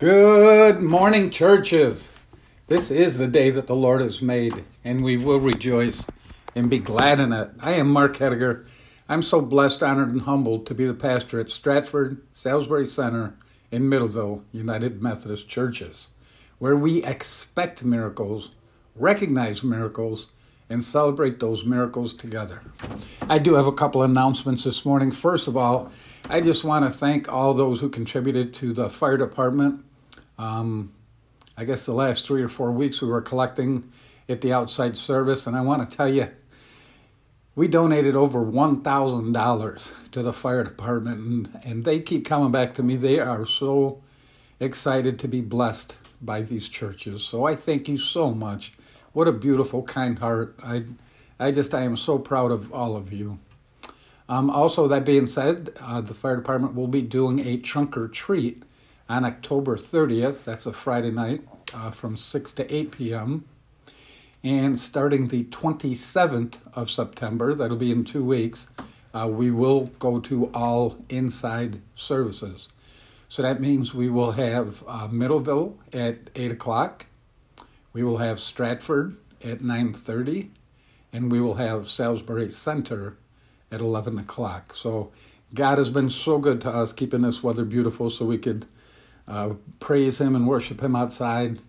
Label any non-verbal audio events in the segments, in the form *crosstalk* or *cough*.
Good morning, churches. This is the day that the Lord has made, and we will rejoice and be glad in it. I am Mark Hediger. I'm so blessed, honored, and humbled to be the pastor at Stratford, Salisbury Center, in Middleville United Methodist Churches, where we expect miracles, recognize miracles, and celebrate those miracles together. I do have a couple announcements this morning. First of all, I just want to thank all those who contributed to the fire department um, I guess the last three or four weeks we were collecting at the outside service, and I want to tell you, we donated over $1,000 to the fire department, and, and they keep coming back to me. They are so excited to be blessed by these churches. So I thank you so much. What a beautiful, kind heart. I, I just, I am so proud of all of you. Um, also, that being said, uh, the fire department will be doing a trunk or treat on October 30th. That's a Friday night uh, from 6 to 8 p.m. And starting the 27th of September, that'll be in two weeks, uh, we will go to all inside services. So that means we will have uh, Middleville at 8 o'clock, we will have Stratford at 9.30, and we will have Salisbury Center at 11 o'clock. So God has been so good to us, keeping this weather beautiful so we could uh, praise Him and worship Him outside.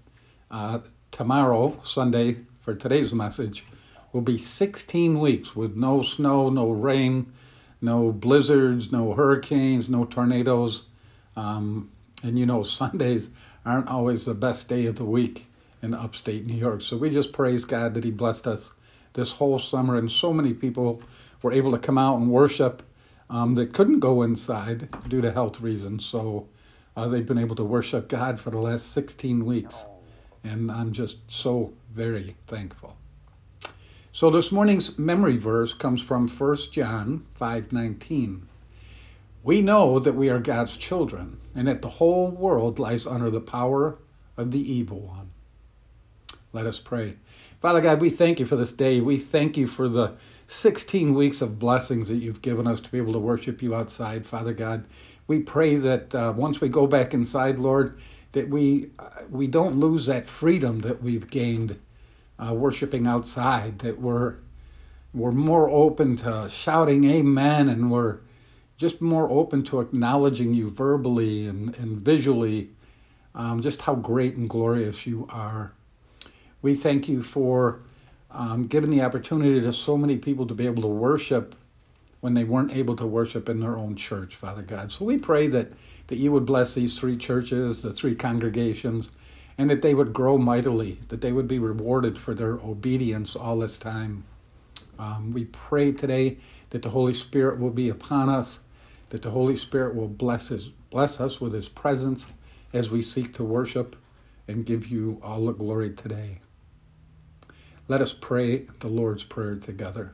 Uh, tomorrow, Sunday, for today's message, will be 16 weeks with no snow, no rain, no blizzards, no hurricanes, no tornadoes. Um, and you know, *laughs* Sundays aren't always the best day of the week in upstate New York. So we just praise God that He blessed us this whole summer, and so many people were able to come out and worship um, that couldn't go inside due to health reasons. So uh, they've been able to worship God for the last 16 weeks. And I'm just so very thankful. So this morning's memory verse comes from 1 John 5:19. We know that we are God's children and that the whole world lies under the power of the evil one. Let us pray. Father God, we thank you for this day. We thank you for the 16 weeks of blessings that you've given us to be able to worship you outside, Father God. We pray that uh, once we go back inside, Lord, that we uh, we don't lose that freedom that we've gained uh, worshiping outside. That we're we're more open to shouting Amen, and we're just more open to acknowledging you verbally and and visually, um, just how great and glorious you are. We thank you for um, giving the opportunity to so many people to be able to worship when they weren't able to worship in their own church, Father God. So we pray that, that you would bless these three churches, the three congregations, and that they would grow mightily, that they would be rewarded for their obedience all this time. Um, we pray today that the Holy Spirit will be upon us, that the Holy Spirit will bless, his, bless us with his presence as we seek to worship and give you all the glory today. Let us pray the Lord's Prayer together.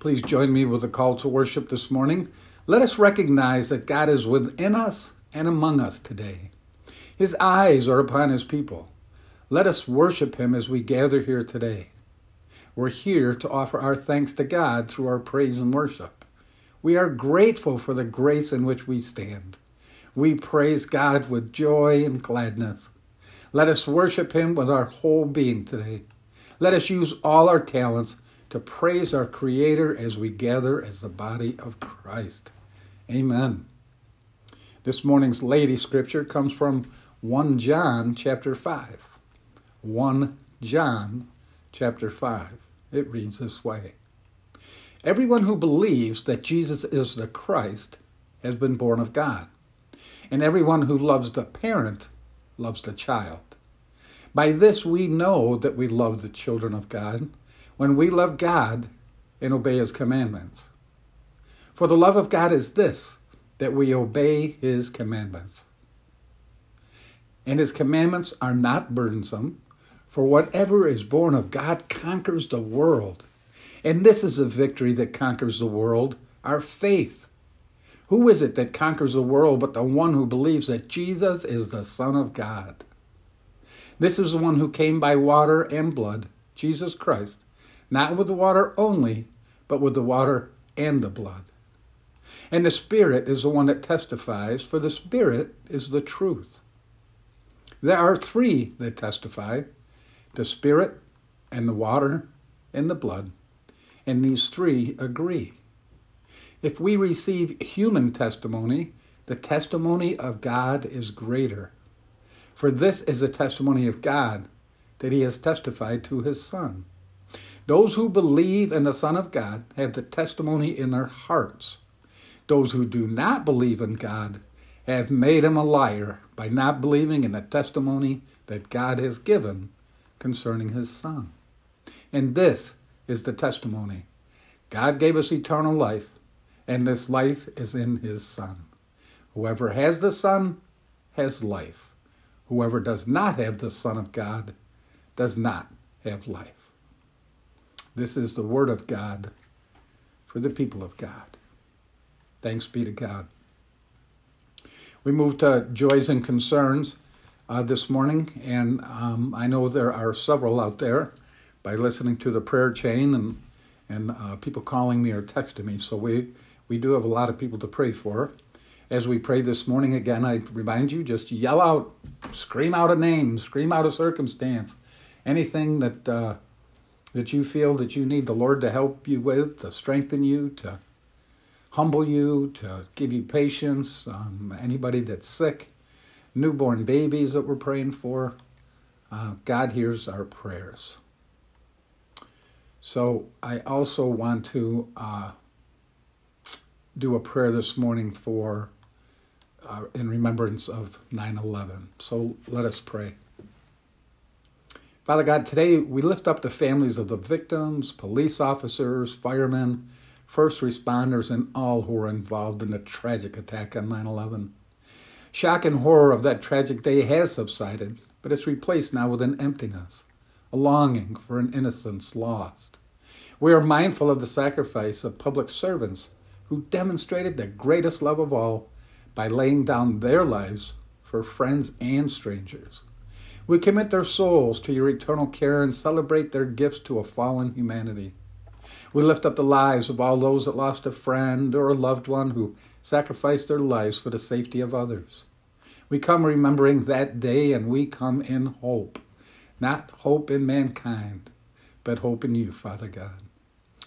Please join me with a call to worship this morning. Let us recognize that God is within us and among us today. His eyes are upon his people. Let us worship him as we gather here today. We're here to offer our thanks to God through our praise and worship. We are grateful for the grace in which we stand. We praise God with joy and gladness. Let us worship him with our whole being today. Let us use all our talents to praise our Creator as we gather as the body of Christ. Amen. This morning's lady scripture comes from 1 John chapter 5. 1 John chapter 5. It reads this way Everyone who believes that Jesus is the Christ has been born of God, and everyone who loves the parent loves the child. By this we know that we love the children of God when we love God and obey His commandments. For the love of God is this, that we obey His commandments. and his commandments are not burdensome. For whatever is born of God conquers the world. And this is a victory that conquers the world our faith. Who is it that conquers the world but the one who believes that Jesus is the Son of God? This is the one who came by water and blood, Jesus Christ, not with the water only, but with the water and the blood. And the Spirit is the one that testifies, for the Spirit is the truth. There are three that testify the Spirit, and the water, and the blood. And these three agree. If we receive human testimony, the testimony of God is greater. For this is the testimony of God that he has testified to his Son. Those who believe in the Son of God have the testimony in their hearts. Those who do not believe in God have made him a liar by not believing in the testimony that God has given concerning his Son. And this is the testimony God gave us eternal life, and this life is in his Son. Whoever has the Son has life. Whoever does not have the Son of God does not have life. This is the Word of God for the people of God. Thanks be to God. We move to joys and concerns uh, this morning, and um, I know there are several out there by listening to the prayer chain and and uh, people calling me or texting me. So we we do have a lot of people to pray for. As we pray this morning, again, I remind you just yell out, scream out a name, scream out a circumstance, anything that uh, that you feel that you need the Lord to help you with, to strengthen you, to humble you, to give you patience. Um, anybody that's sick, newborn babies that we're praying for, uh, God hears our prayers. So I also want to uh, do a prayer this morning for uh, in remembrance of 9/11. So let us pray. Father God, today we lift up the families of the victims, police officers, firemen, first responders, and all who were involved in the tragic attack on 9 11. Shock and horror of that tragic day has subsided, but it's replaced now with an emptiness, a longing for an innocence lost. We are mindful of the sacrifice of public servants who demonstrated the greatest love of all by laying down their lives for friends and strangers. We commit their souls to your eternal care and celebrate their gifts to a fallen humanity. We lift up the lives of all those that lost a friend or a loved one who sacrificed their lives for the safety of others. We come remembering that day and we come in hope, not hope in mankind, but hope in you, Father God.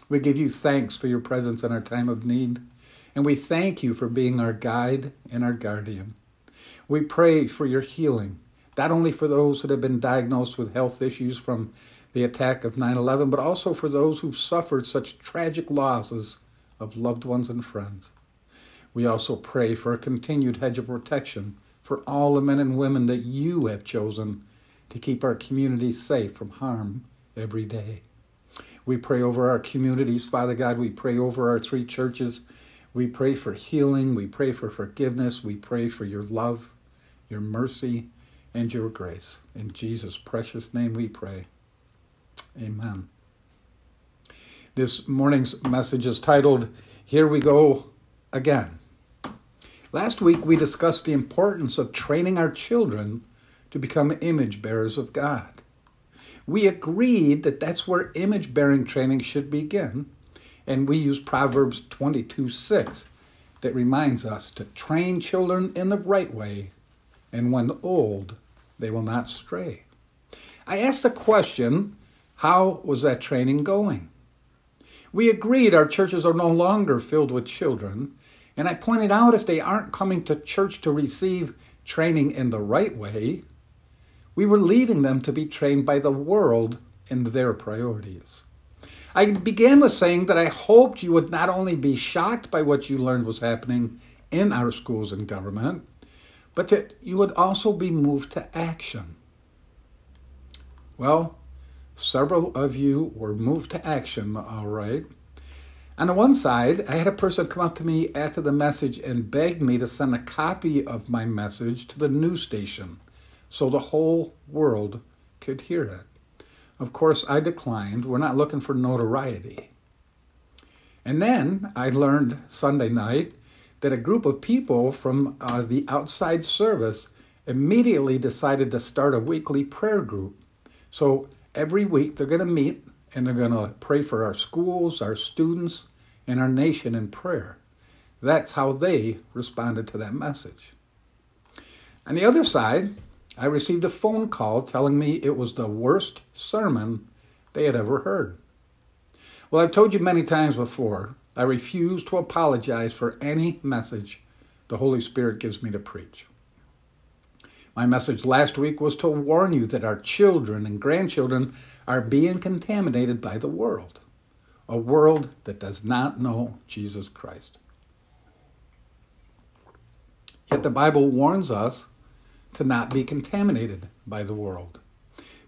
We give you thanks for your presence in our time of need, and we thank you for being our guide and our guardian. We pray for your healing not only for those that have been diagnosed with health issues from the attack of 9 11, but also for those who've suffered such tragic losses of loved ones and friends. We also pray for a continued hedge of protection for all the men and women that you have chosen to keep our communities safe from harm every day. We pray over our communities, Father God. We pray over our three churches. We pray for healing. We pray for forgiveness. We pray for your love, your mercy, and your grace. In Jesus' precious name we pray. Amen. This morning's message is titled, Here We Go Again. Last week we discussed the importance of training our children to become image bearers of God. We agreed that that's where image bearing training should begin, and we use Proverbs 22 6 that reminds us to train children in the right way, and when old, they will not stray. I asked the question how was that training going? We agreed our churches are no longer filled with children, and I pointed out if they aren't coming to church to receive training in the right way, we were leaving them to be trained by the world in their priorities. I began with saying that I hoped you would not only be shocked by what you learned was happening in our schools and government, but that you would also be moved to action. Well, several of you were moved to action, all right. On the one side, I had a person come up to me after the message and begged me to send a copy of my message to the news station so the whole world could hear it. Of course, I declined. We're not looking for notoriety. And then I learned Sunday night that a group of people from uh, the outside service immediately decided to start a weekly prayer group. So every week they're going to meet and they're going to pray for our schools, our students, and our nation in prayer. That's how they responded to that message. On the other side, I received a phone call telling me it was the worst sermon they had ever heard. Well, I've told you many times before, I refuse to apologize for any message the Holy Spirit gives me to preach. My message last week was to warn you that our children and grandchildren are being contaminated by the world, a world that does not know Jesus Christ. Yet the Bible warns us to not be contaminated by the world.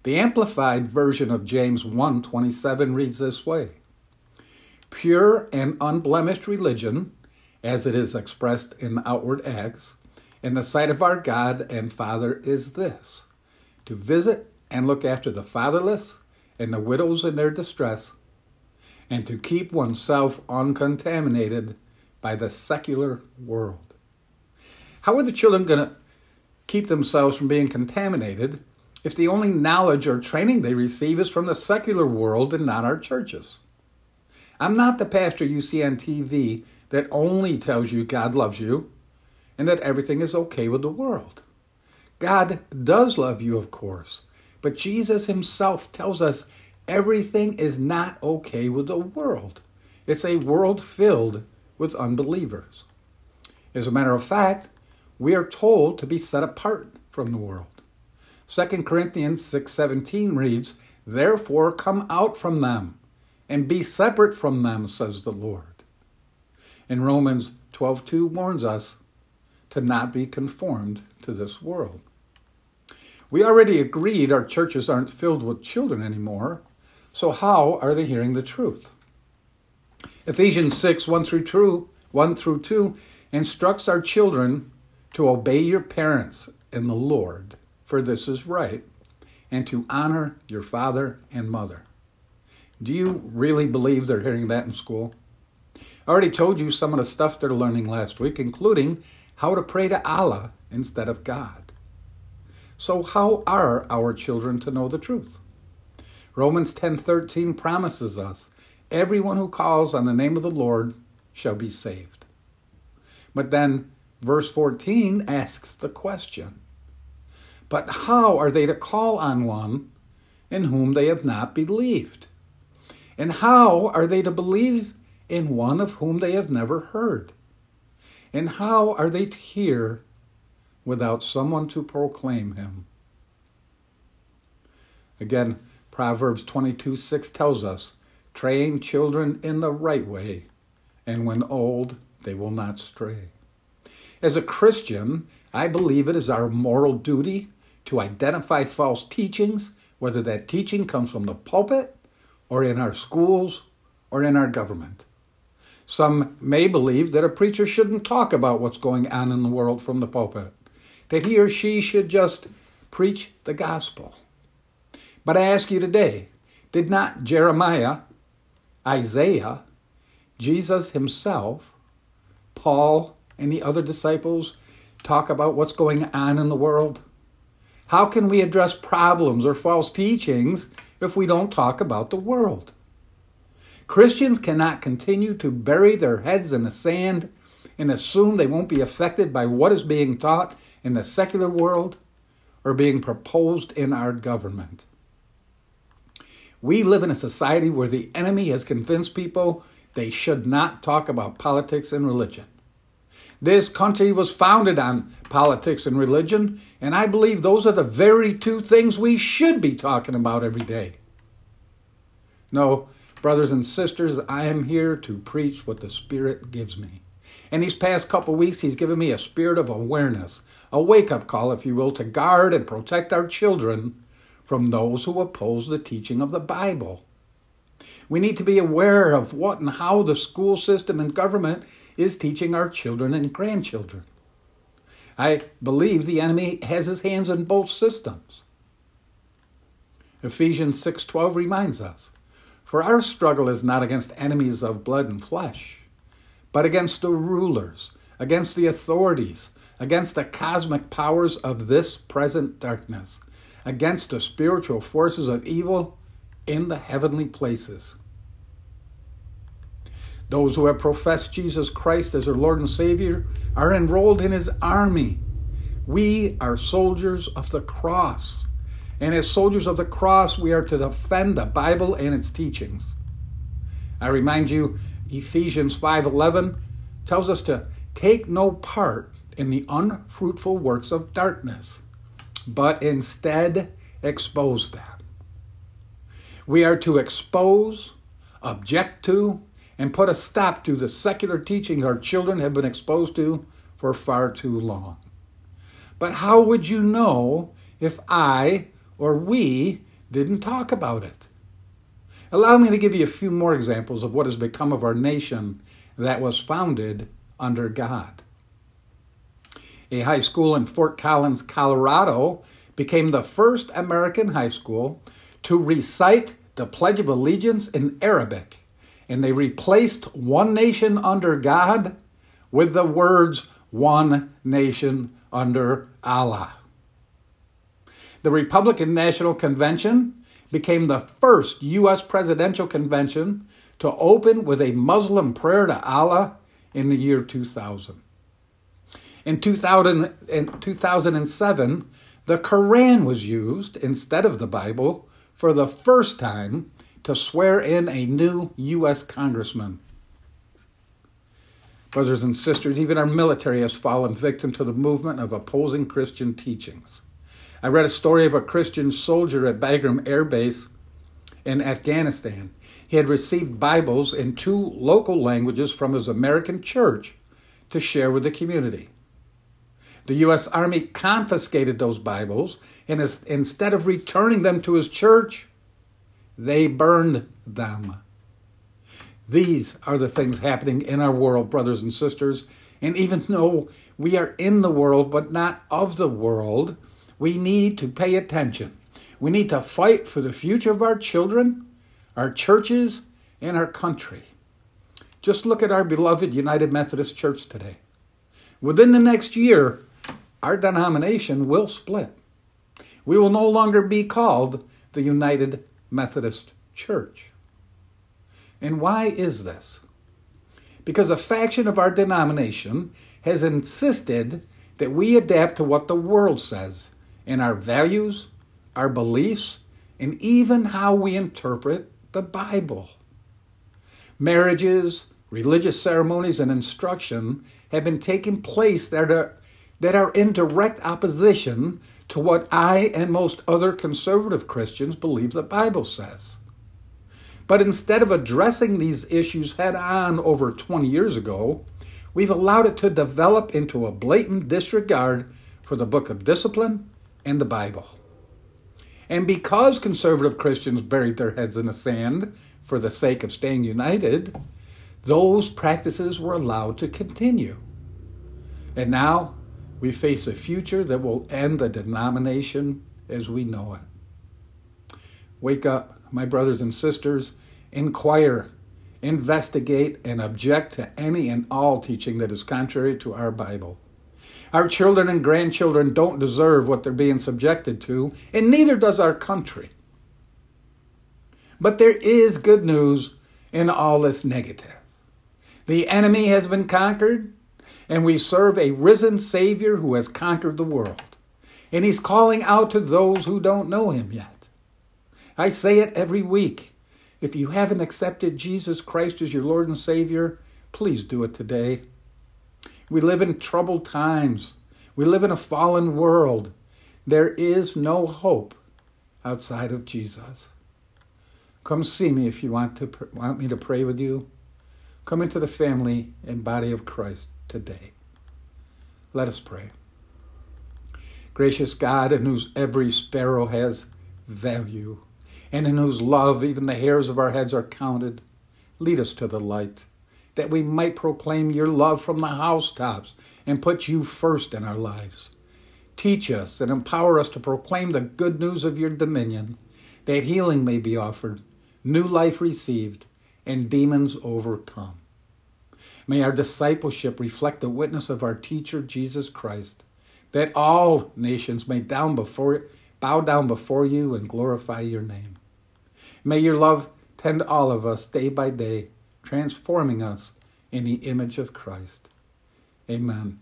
The amplified version of James 1:27 reads this way: Pure and unblemished religion, as it is expressed in outward acts, in the sight of our God and Father is this: to visit and look after the fatherless and the widows in their distress, and to keep oneself uncontaminated by the secular world. How are the children going to keep themselves from being contaminated if the only knowledge or training they receive is from the secular world and not our churches? I'm not the pastor you see on TV that only tells you God loves you and that everything is okay with the world. God does love you, of course, but Jesus himself tells us everything is not okay with the world. It's a world filled with unbelievers. As a matter of fact, we are told to be set apart from the world. 2 Corinthians 6:17 reads, "Therefore come out from them and be separate from them," says the Lord. And Romans 12:2 warns us to not be conformed to this world. We already agreed our churches aren't filled with children anymore, so how are they hearing the truth? Ephesians 6 1 through 2, 1 through 2 instructs our children to obey your parents in the Lord, for this is right, and to honor your father and mother. Do you really believe they're hearing that in school? I already told you some of the stuff they're learning last week, including how to pray to Allah instead of God. So how are our children to know the truth? Romans 10:13 promises us, everyone who calls on the name of the Lord shall be saved. But then Verse 14 asks the question But how are they to call on one in whom they have not believed? And how are they to believe in one of whom they have never heard? And how are they to hear without someone to proclaim him? Again, Proverbs 22 6 tells us, Train children in the right way, and when old, they will not stray. As a Christian, I believe it is our moral duty to identify false teachings, whether that teaching comes from the pulpit or in our schools or in our government. Some may believe that a preacher shouldn't talk about what's going on in the world from the pulpit, that he or she should just preach the gospel. But I ask you today did not Jeremiah, Isaiah, Jesus himself, Paul, and the other disciples talk about what's going on in the world? How can we address problems or false teachings if we don't talk about the world? Christians cannot continue to bury their heads in the sand and assume they won't be affected by what is being taught in the secular world or being proposed in our government. We live in a society where the enemy has convinced people they should not talk about politics and religion. This country was founded on politics and religion, and I believe those are the very two things we should be talking about every day. No, brothers and sisters, I am here to preach what the Spirit gives me. And these past couple weeks, He's given me a spirit of awareness, a wake up call, if you will, to guard and protect our children from those who oppose the teaching of the Bible. We need to be aware of what and how the school system and government is teaching our children and grandchildren. I believe the enemy has his hands in both systems. Ephesians 6:12 reminds us, "For our struggle is not against enemies of blood and flesh, but against the rulers, against the authorities, against the cosmic powers of this present darkness, against the spiritual forces of evil in the heavenly places." Those who have professed Jesus Christ as their Lord and Savior are enrolled in His army. We are soldiers of the cross. And as soldiers of the cross, we are to defend the Bible and its teachings. I remind you, Ephesians 5:11 tells us to take no part in the unfruitful works of darkness, but instead expose them. We are to expose, object to, and put a stop to the secular teaching our children have been exposed to for far too long. But how would you know if I or we didn't talk about it? Allow me to give you a few more examples of what has become of our nation that was founded under God. A high school in Fort Collins, Colorado, became the first American high school to recite the Pledge of Allegiance in Arabic and they replaced one nation under God with the words one nation under Allah. The Republican National Convention became the first U.S. presidential convention to open with a Muslim prayer to Allah in the year 2000. In, 2000, in 2007, the Quran was used instead of the Bible for the first time to swear in a new U.S. congressman. Brothers and sisters, even our military has fallen victim to the movement of opposing Christian teachings. I read a story of a Christian soldier at Bagram Air Base in Afghanistan. He had received Bibles in two local languages from his American church to share with the community. The U.S. Army confiscated those Bibles, and instead of returning them to his church, they burned them. These are the things happening in our world, brothers and sisters. And even though we are in the world but not of the world, we need to pay attention. We need to fight for the future of our children, our churches, and our country. Just look at our beloved United Methodist Church today. Within the next year, our denomination will split. We will no longer be called the United Methodist Church. And why is this? Because a faction of our denomination has insisted that we adapt to what the world says in our values, our beliefs, and even how we interpret the Bible. Marriages, religious ceremonies, and instruction have been taking place that are, that are in direct opposition to what I and most other conservative Christians believe the Bible says. But instead of addressing these issues head on over 20 years ago, we've allowed it to develop into a blatant disregard for the book of discipline and the Bible. And because conservative Christians buried their heads in the sand for the sake of staying united, those practices were allowed to continue. And now we face a future that will end the denomination as we know it. Wake up, my brothers and sisters, inquire, investigate, and object to any and all teaching that is contrary to our Bible. Our children and grandchildren don't deserve what they're being subjected to, and neither does our country. But there is good news in all this negative. The enemy has been conquered, and we serve a risen Savior who has conquered the world. And He's calling out to those who don't know Him yet. I say it every week. If you haven't accepted Jesus Christ as your Lord and Savior, please do it today. We live in troubled times. We live in a fallen world. There is no hope outside of Jesus. Come see me if you want to want me to pray with you. Come into the family and body of Christ today. Let us pray. Gracious God, in whose every sparrow has value, and in whose love even the hairs of our heads are counted, lead us to the light. that we might proclaim your love from the housetops and put you first in our lives. Teach us and empower us to proclaim the good news of your dominion, that healing may be offered, new life received, and demons overcome. May our discipleship reflect the witness of our teacher, Jesus Christ, that all nations may down before, bow down before you and glorify your name. May your love tend all of us day by day, transforming us in the image of Christ. Amen.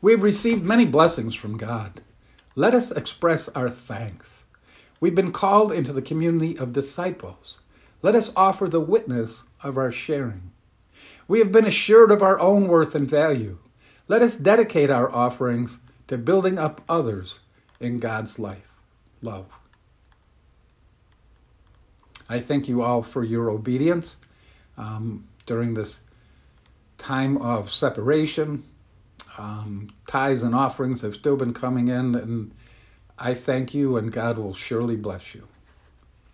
We have received many blessings from God. Let us express our thanks. We've been called into the community of disciples. Let us offer the witness of our sharing. We have been assured of our own worth and value. Let us dedicate our offerings to building up others in God's life, love. I thank you all for your obedience um, during this time of separation. Um, tithes and offerings have still been coming in, and I thank you, and God will surely bless you.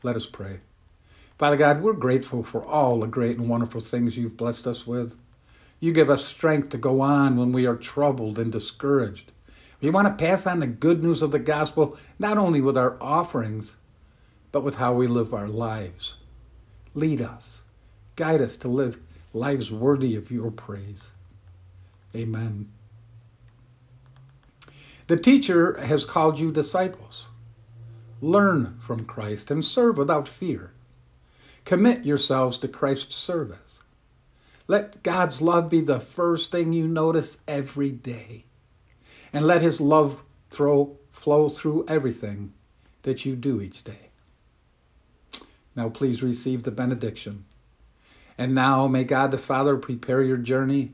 Let us pray. Father God, we're grateful for all the great and wonderful things you've blessed us with. You give us strength to go on when we are troubled and discouraged. We want to pass on the good news of the gospel, not only with our offerings, but with how we live our lives. Lead us, guide us to live lives worthy of your praise. Amen. The teacher has called you disciples. Learn from Christ and serve without fear. Commit yourselves to Christ's service. Let God's love be the first thing you notice every day. And let his love throw, flow through everything that you do each day. Now, please receive the benediction. And now, may God the Father prepare your journey.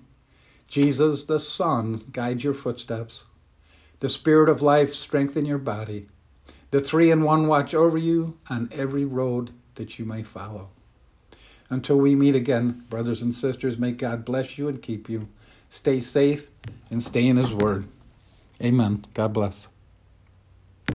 Jesus the Son guide your footsteps. The Spirit of life strengthen your body. The three in one watch over you on every road that you may follow. Until we meet again, brothers and sisters, may God bless you and keep you. Stay safe and stay in His Word. Amen. God bless.